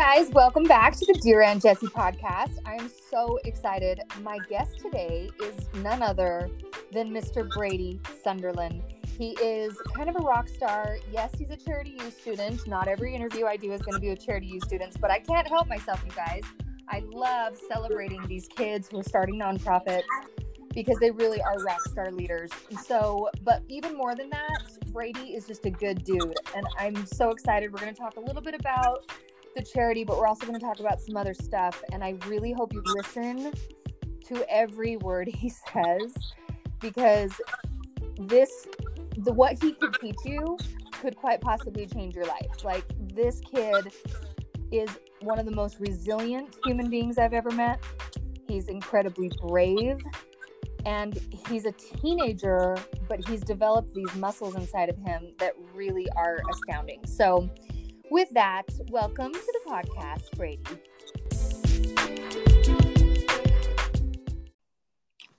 guys, welcome back to the Dear Aunt Jessie podcast. I am so excited. My guest today is none other than Mr. Brady Sunderlin. He is kind of a rock star. Yes, he's a Charity U student. Not every interview I do is going to be with Charity U students, but I can't help myself, you guys. I love celebrating these kids who are starting nonprofits because they really are rock star leaders. So, but even more than that, Brady is just a good dude. And I'm so excited. We're going to talk a little bit about the charity, but we're also going to talk about some other stuff. And I really hope you listen to every word he says because this, the what he could teach you could quite possibly change your life. Like this kid is one of the most resilient human beings I've ever met. He's incredibly brave and he's a teenager, but he's developed these muscles inside of him that really are astounding. So, with that, welcome to the podcast, Brady.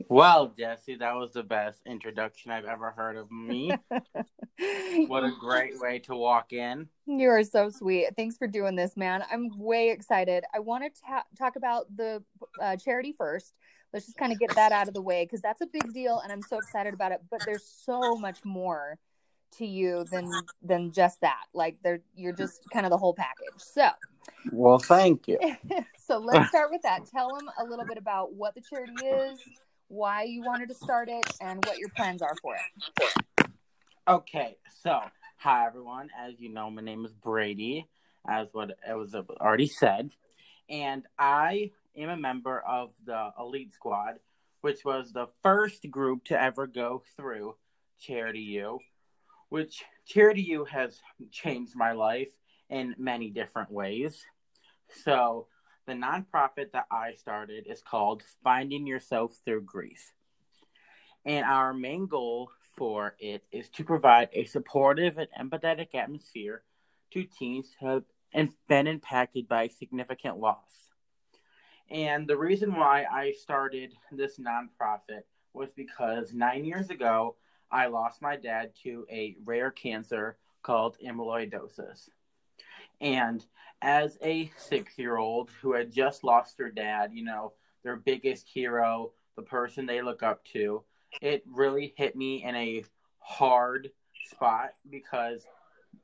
Well, Jessie, that was the best introduction I've ever heard of me. what a great way to walk in. You are so sweet. Thanks for doing this, man. I'm way excited. I want to ta- talk about the uh, charity first. Let's just kind of get that out of the way because that's a big deal and I'm so excited about it. But there's so much more to you than than just that. Like there you're just kind of the whole package. So Well, thank you. so let's start with that. Tell them a little bit about what the charity is, why you wanted to start it, and what your plans are for it. Okay, so hi everyone. As you know, my name is Brady, as what it was already said, and I am a member of the Elite Squad, which was the first group to ever go through Charity U, which Charity U has changed my life in many different ways. So, the nonprofit that I started is called Finding Yourself Through Grief. And our main goal for it is to provide a supportive and empathetic atmosphere to teens who have been impacted by significant loss. And the reason why I started this nonprofit was because nine years ago, I lost my dad to a rare cancer called amyloidosis. And as a six year old who had just lost their dad, you know, their biggest hero, the person they look up to, it really hit me in a hard spot because,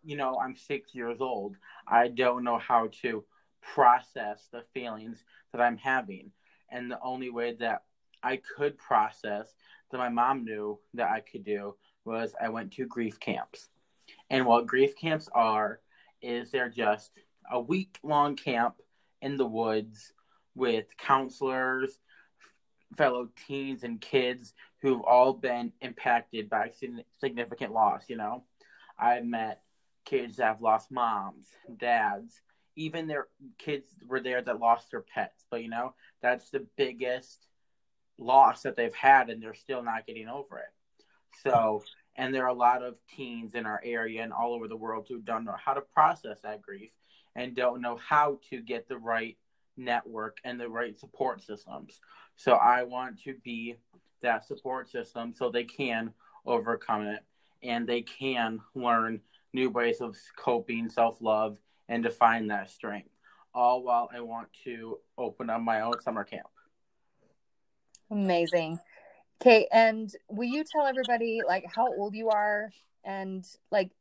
you know, I'm six years old. I don't know how to process the feelings that I'm having. And the only way that I could process that my mom knew that I could do was I went to grief camps. And what grief camps are is they're just a week long camp in the woods with counselors, fellow teens and kids who've all been impacted by significant loss, you know. I've met kids that have lost moms, dads, even their kids were there that lost their pets. But you know, that's the biggest loss that they've had, and they're still not getting over it. So, and there are a lot of teens in our area and all over the world who don't know how to process that grief and don't know how to get the right network and the right support systems. So, I want to be that support system so they can overcome it and they can learn new ways of coping, self love, and define that strength, all while I want to open up my own summer camp. Amazing. Okay, and will you tell everybody like how old you are and like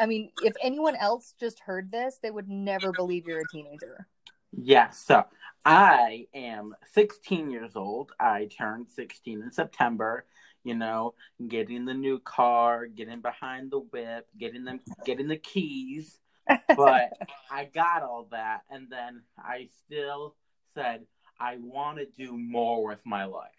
I mean, if anyone else just heard this, they would never believe you're a teenager. Yes. So I am 16 years old. I turned 16 in September. You know, getting the new car, getting behind the whip, getting them, getting the keys, but I got all that, and then I still said I want to do more with my life.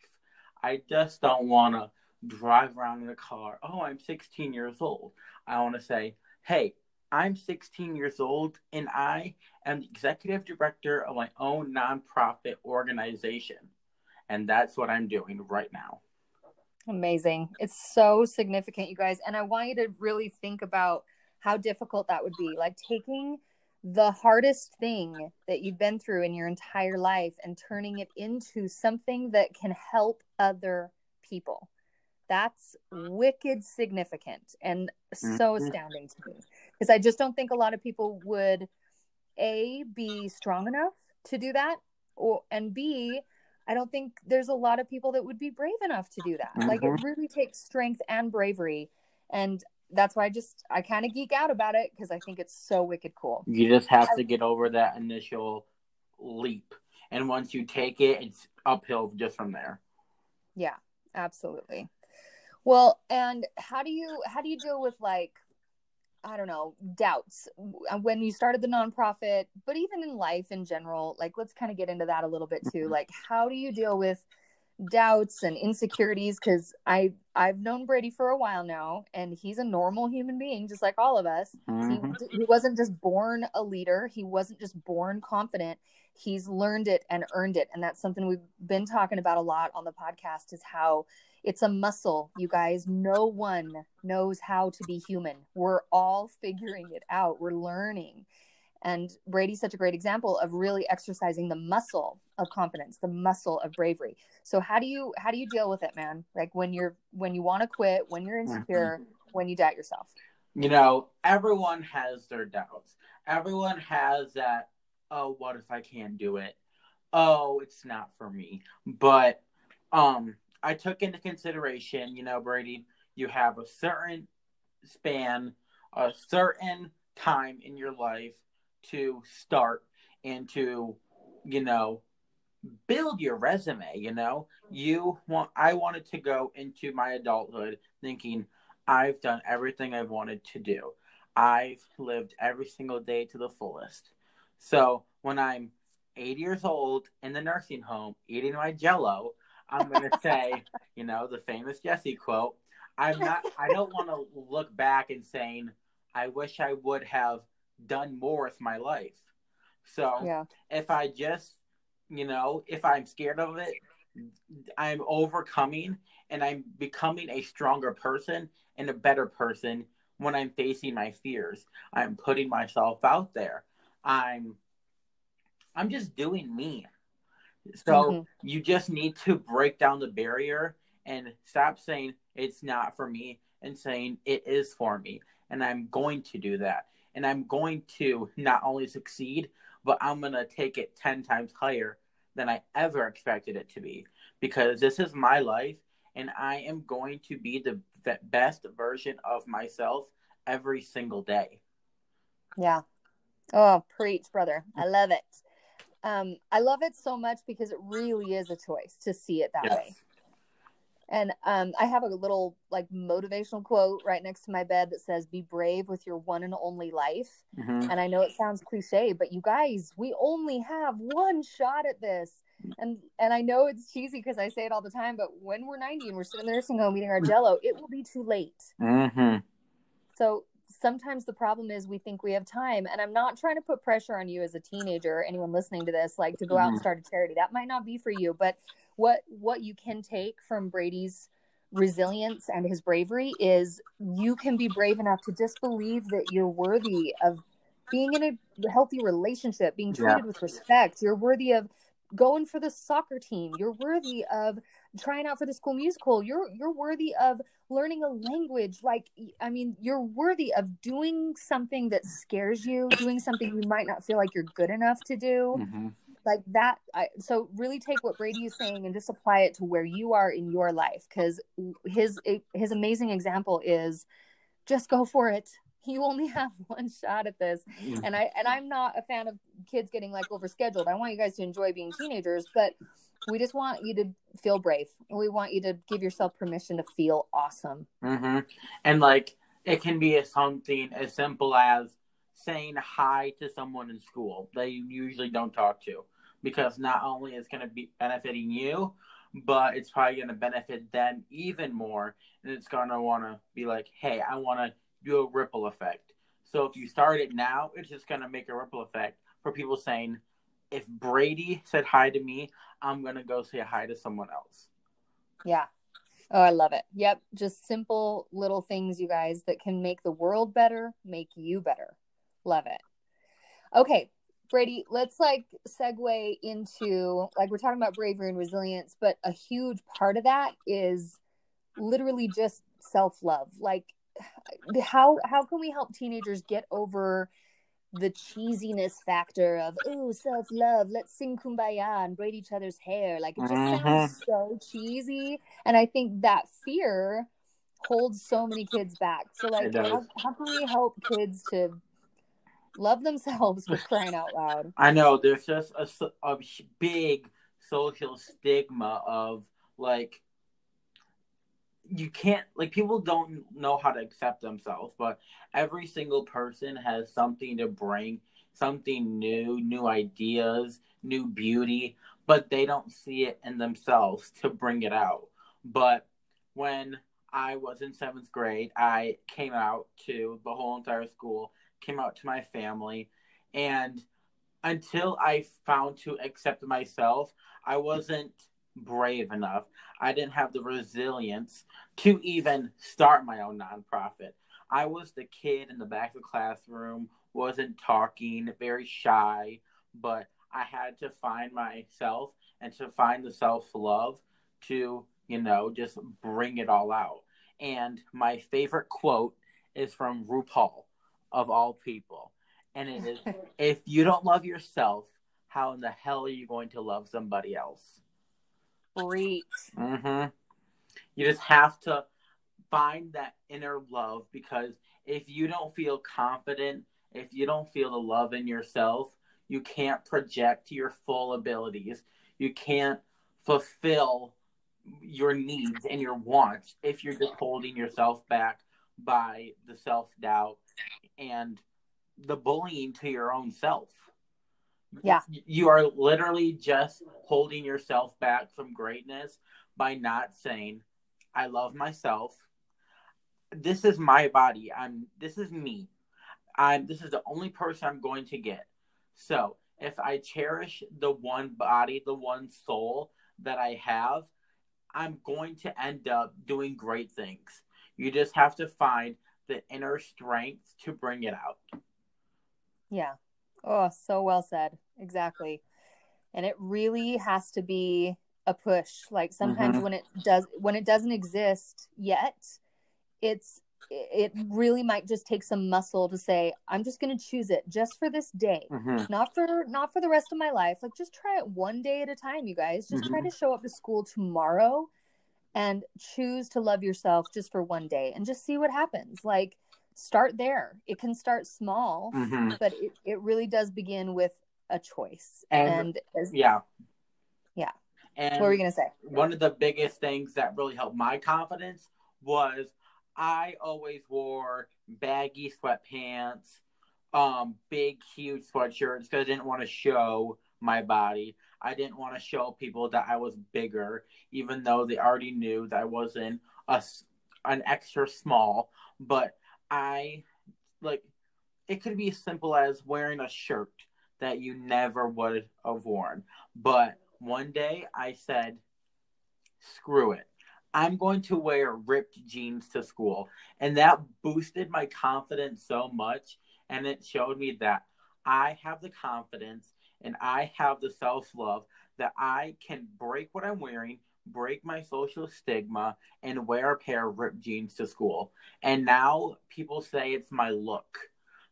I just don't want to drive around in a car. Oh, I'm 16 years old. I want to say, hey, I'm 16 years old, and I am the executive director of my own nonprofit organization, and that's what I'm doing right now. Amazing. It's so significant, you guys. And I want you to really think about how difficult that would be. Like taking the hardest thing that you've been through in your entire life and turning it into something that can help other people. That's wicked significant and so mm-hmm. astounding to me because I just don't think a lot of people would a be strong enough to do that, or and b I don't think there's a lot of people that would be brave enough to do that. Mm-hmm. Like it mm-hmm. really takes strength and bravery, and that's why I just I kind of geek out about it because I think it's so wicked cool. You just have to get over that initial leap, and once you take it, it's uphill just from there. Yeah, absolutely. Well, and how do you how do you deal with like I don't know, doubts uh, when you started the nonprofit, but even in life in general, like let's kind of get into that a little bit too. Mm-hmm. Like how do you deal with doubts and insecurities cuz I I've known Brady for a while now and he's a normal human being just like all of us. Mm-hmm. He, he wasn't just born a leader, he wasn't just born confident. He's learned it and earned it and that's something we've been talking about a lot on the podcast is how it's a muscle, you guys. No one knows how to be human. We're all figuring it out. We're learning. And Brady's such a great example of really exercising the muscle of confidence, the muscle of bravery. So how do you how do you deal with it, man? Like when you're when you want to quit, when you're insecure, mm-hmm. when you doubt yourself. You know, everyone has their doubts. Everyone has that, oh, what if I can't do it? Oh, it's not for me. But um I took into consideration, you know, Brady, you have a certain span, a certain time in your life to start and to, you know, build your resume, you know. You want I wanted to go into my adulthood thinking I've done everything I've wanted to do. I've lived every single day to the fullest. So, when I'm 80 years old in the nursing home eating my jello, I'm gonna say, you know, the famous Jessie quote. I'm not. I don't want to look back and saying, I wish I would have done more with my life. So yeah. if I just, you know, if I'm scared of it, I'm overcoming and I'm becoming a stronger person and a better person when I'm facing my fears. I'm putting myself out there. I'm I'm just doing me. So mm-hmm. you just need to break down the barrier and stop saying it's not for me and saying it is for me. And I'm going to do that. And I'm going to not only succeed, but I'm going to take it 10 times higher than I ever expected it to be because this is my life and I am going to be the best version of myself every single day. Yeah. Oh, preach, brother. I love it um, I love it so much because it really is a choice to see it that yes. way. And um, I have a little like motivational quote right next to my bed that says, "Be brave with your one and only life." Mm-hmm. And I know it sounds cliche, but you guys, we only have one shot at this. And and I know it's cheesy because I say it all the time, but when we're 90 and we're sitting in the nursing home eating our Jello, it will be too late. Mm-hmm. So sometimes the problem is we think we have time and i'm not trying to put pressure on you as a teenager or anyone listening to this like to go out and mm-hmm. start a charity that might not be for you but what what you can take from brady's resilience and his bravery is you can be brave enough to just believe that you're worthy of being in a healthy relationship being treated yeah. with respect. You're worthy of going for the soccer team. You're worthy of trying out for the school musical. You're you're worthy of learning a language. Like i mean you're worthy of doing something that scares you doing something you might not feel like you're good enough to do. Mm-hmm. Like that I, so really take what brady is saying and just apply it to where you are in your life because his his amazing example is just go for it you only have one shot at this mm-hmm. and i and i'm not a fan of kids getting like overscheduled i want you guys to enjoy being teenagers but we just want you to feel brave. We want you to give yourself permission to feel awesome. Mm-hmm. And like it can be a, something as simple as saying hi to someone in school that you usually don't talk to, because not only is going to be benefiting you, but it's probably going to benefit them even more, and it's going to want to be like, hey, I want to do a ripple effect. So if you start it now, it's just going to make a ripple effect for people saying, if Brady said hi to me, I'm gonna go say hi to someone else. Yeah. Oh, I love it. Yep. Just simple little things, you guys, that can make the world better, make you better. Love it. Okay, Brady, let's like segue into like we're talking about bravery and resilience, but a huge part of that is literally just self love. Like, how how can we help teenagers get over the cheesiness factor of oh self love, let's sing kumbaya and braid each other's hair. Like it just sounds mm-hmm. so cheesy, and I think that fear holds so many kids back. So like, how, how can we help kids to love themselves for crying out loud? I know there's just a, sh- big social stigma of like you can't like people don't know how to accept themselves, but every single person has something to bring, something new, new ideas, new beauty, but they don't see it in themselves to bring it out. But when I was in seventh grade, I came out to the whole entire school, came out to my family, and until I found to accept myself, I wasn't brave enough. I didn't have the resilience to even start my own nonprofit. I was the kid in the back of the classroom, wasn't talking, very shy, but I had to find myself and to find the self love to, you know, just bring it all out. And my favorite quote is from RuPaul, of all people. And it is if you don't love yourself, how in the hell are you going to love somebody else? Great. hmm You just have to find that inner love because if you don't feel confident, if you don't feel the love in yourself, you can't project your full abilities. You can't fulfill your needs and your wants if you're just holding yourself back by the self doubt and the bullying to your own self. Yeah. You are literally just holding yourself back from greatness by not saying, I love myself. This is my body. I'm this is me. I'm this is the only person I'm going to get. So if I cherish the one body, the one soul that I have, I'm going to end up doing great things. You just have to find the inner strength to bring it out. Yeah. Oh, so well said. Exactly. And it really has to be a push. Like sometimes Mhm. when it does when it doesn't exist yet, it's it really might just take some muscle to say, I'm just going to choose it just for this day. Mm-hmm. Not for not for the rest of my life. Like just try it one day at a time, you guys. Just try Mhm. to show up to school tomorrow and choose to love yourself just for one day and just see what happens. Like start there. It can start small, Mm-hmm. but it, it really does begin with a choice. And- And, as, Yeah. Yeah. And what were you gonna say? one of the biggest things that really helped my confidence was I always wore baggy sweatpants, um, big, huge sweatshirts because I didn't want to show my body. I didn't want to show people that I was bigger, even though they already knew that I wasn't a, an extra small. But I, like, it could be as simple as wearing a shirt that you never would have worn. But one day I said, screw it. I'm going to wear ripped jeans to school. And that boosted my confidence so much. And it showed me that I have the confidence and I have the self love that I can break what I'm wearing, break my social stigma, and wear a pair of ripped jeans to school. And now people say it's my look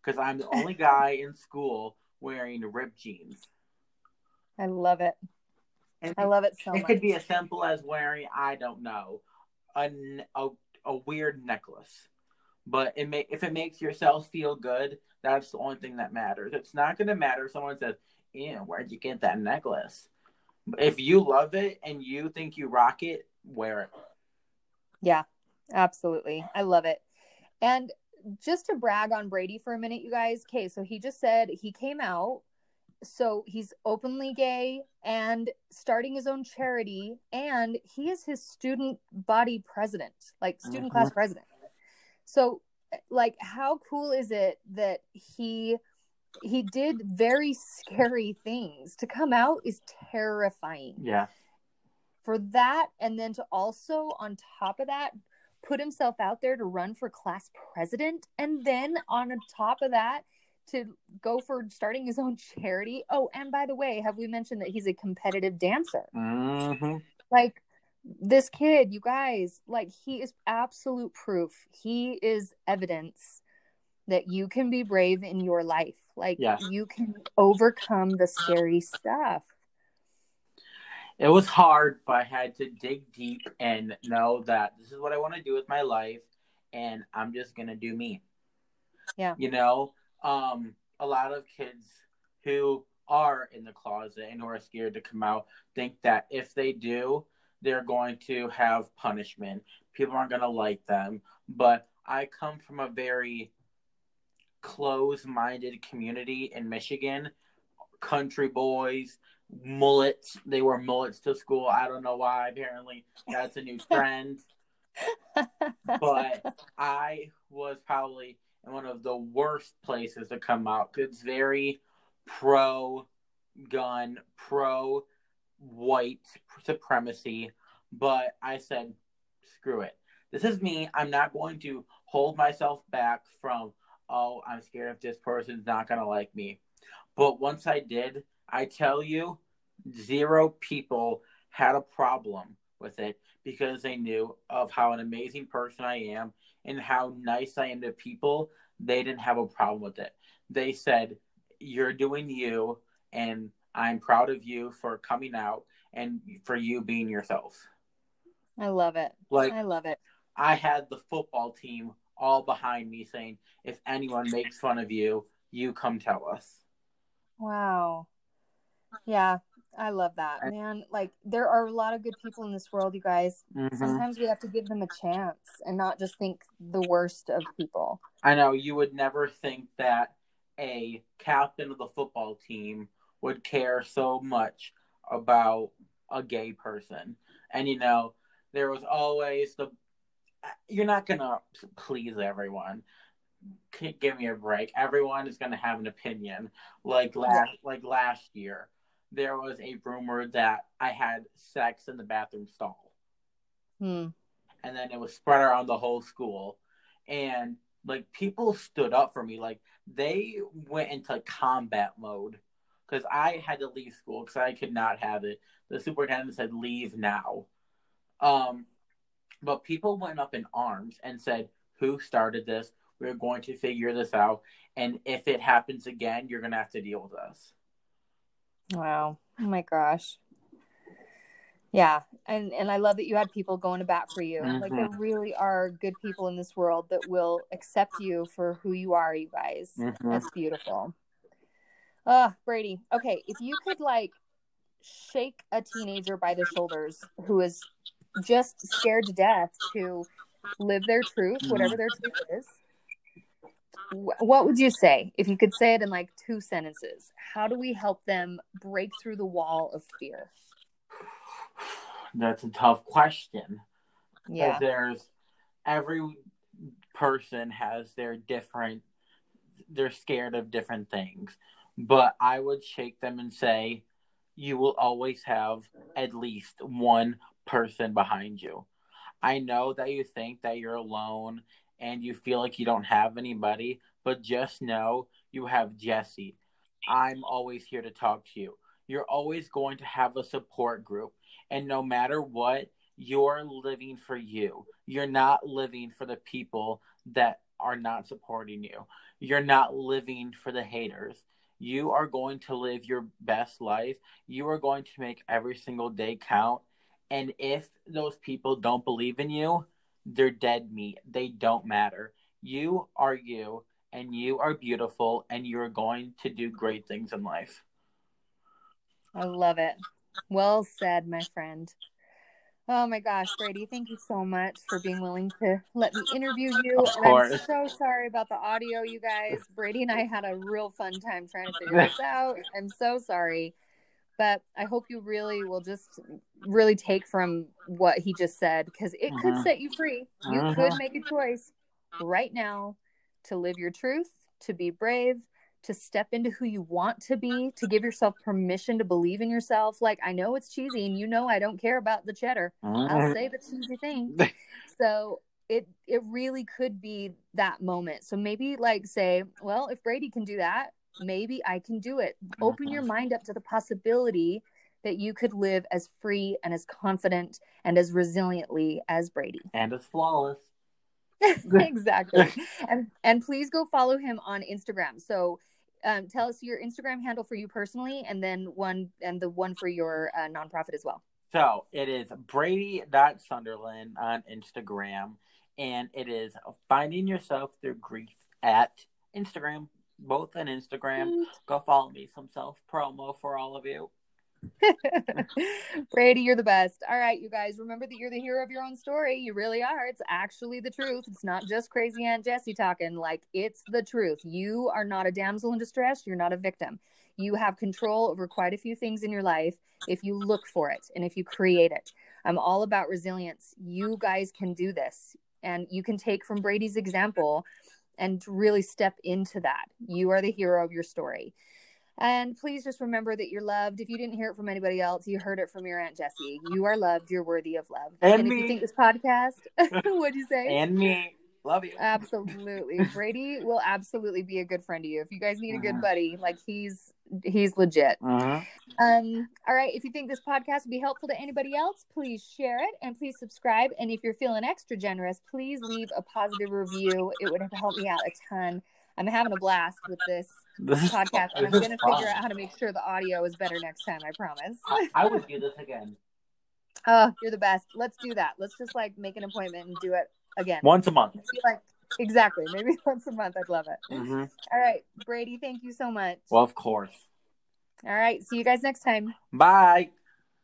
because I'm the only guy in school wearing ripped jeans. I love it. And I love it so it much. could be as simple as wearing, I don't know, a a weird necklace. But it may, if it makes yourself feel good, that's the only thing that matters. It's not going to matter if someone says, Ew, where'd you get that necklace? If you love it and you think you rock it, wear it. Yeah, absolutely. I love it. And just to brag on Brady for a minute, you guys. Okay, so he just said he came out. So he's openly gay and starting his own charity, and he is his student body president, like student Mhm. class president. So, like, how cool is it that he he did very scary things. To come out is terrifying. Yeah. for that and then to also on top of that put himself out there to run for class president and then on top of that to go for starting his own charity. Oh and by the way have we mentioned that he's a competitive dancer? Hmm like this kid you guys like he is absolute proof. He is evidence that you can be brave in your life. Like Yes. you can overcome the scary stuff. It was hard, but I had to dig deep and know that this is what I want to do with my life, and I'm just gonna do me. Yeah. You know, um, a lot of kids who are in the closet and who are scared to come out think that if they do, they're going to have punishment. People aren't gonna like them. But I come from a very closed-minded community in Michigan. Country boys, mullets. They wear mullets to school. I don't know why. Apparently, that's a new trend. but I was probably in one of the worst places to come out. It's very pro gun, pro white supremacy. But I said, screw it. This is me. I'm not going to hold myself back from, oh, I'm scared if this person's not going to like me. But once I did, I tell you, zero people had a problem with it because they knew of how an amazing person I am and how nice I am to people. They didn't have a problem with it. They said, You're doing you, and I'm proud of you for coming out and for you being yourself. I love it. Like, I love it. I had the football team all behind me saying, If anyone makes fun of you, you come tell us. Wow. Yeah, I love that, man. Like there are a lot of good people in this world, you guys. Mhm. Sometimes we have to give them a chance and not just think the worst of people. I know you would never think that a captain of the football team would care so much about a gay person. And you know, there was always the you're not gonna please everyone. Give me a break. Everyone is gonna have an opinion. Like last like last year, there was a rumor that I had sex in the bathroom stall Hmm. and then it was spread around the whole school and like people stood up for me like they went into combat mode because i had to leave school because i could not have it the superintendent said leave now um but people went up in arms and said who started this we're going to figure this out and if it happens again you're going to have to deal with us Wow. Oh my gosh. Yeah. And and I love that you had people going to bat for you. Like there really are good people in this world that will accept you for who you are, you guys. Mhm. That's beautiful. Uh, Brady. Okay, if you could like shake a teenager by the shoulders who is just scared to death to live their truth, mm-hmm. whatever their truth is, what would you say if you could say it in like two sentences? How do we help them break through the wall of fear? that's a tough question Yeah. There's every person has their different they're scared of different things but i would shake them and say you will always have at least one person behind you i know that you think that you're alone and you feel like you don't have anybody but just know you have jessie i'm always here to talk to you you're always going to have a support group and no matter what you're living for you. You're not living for the people that are not supporting you. You're not living for the haters. You are going to live your best life. You are going to make every single day count. And if those people don't believe in you, they're dead meat. They don't matter. You are you, and you are beautiful, and you're going to do great things in life. I love it. Well said, my friend. Oh my gosh, Brady, thank you so much for being willing to let me interview you. Of And I'm so sorry about the audio, you guys. Brady and I had a real fun time trying to figure this out. I'm so sorry. But I hope you really will just really take from what he just said because it could Mhm. set you free. You Mhm. could make a choice right now to live your truth, to be brave, to step into who you want to be, to give yourself permission to believe in yourself. Like, I know it's cheesy, and you know I don't care about the cheddar. I'll say the cheesy thing. So it it really could be that moment. So maybe like say, well, if Brady can do that, maybe I can do it. Open your mind up to the possibility that you could live as free and as confident and as resiliently as Brady. and as flawless. exactly. and and please go follow him on Instagram. So um, tell us your Instagram handle for you personally, and then one and the one for your uh, nonprofit as well. So it is Brady Sunderlin on Instagram, and it is finding yourself through grief at Instagram, both on Instagram. Go follow me. Some self promo for all of you. Brady, you're the best. All right, you guys, remember that you're the hero of your own story. You really are. It's actually the truth. It's not just crazy Aunt Jessie talking. Like, it's the truth. You are not a damsel in distress. You're not a victim. You have control over quite a few things in your life if you look for it and if you create it. I'm all about resilience. You guys can do this. And you can take from Brady's example and really step into that. You are the hero of your story. And please just remember that you're loved. If you didn't hear it from anybody else, you heard it from your Aunt Jessie. You are loved. You're worthy of love. And, and me. if you think this podcast, what'd you say? And me. Love you. Absolutely. Brady will absolutely be a good friend to you. If you guys need a good Mhm. buddy, like he's he's legit. Mhm. Um, all right. If you think this podcast would be helpful to anybody else, please share it and please subscribe. And if you're feeling extra generous, please leave a positive review. It would help me out a ton. I'm having a blast with this This podcast, and I'm going is to figure out how to make sure the audio is better next time. I promise. I, I would do this again Oh, you're the best. Let's do that. Let's just like make an appointment and do it again. once a month. Like exactly, maybe once a month. I'd love it. hmm All right, Brady. Thank you so much. Well, of course. All right. See you guys next time. Bye.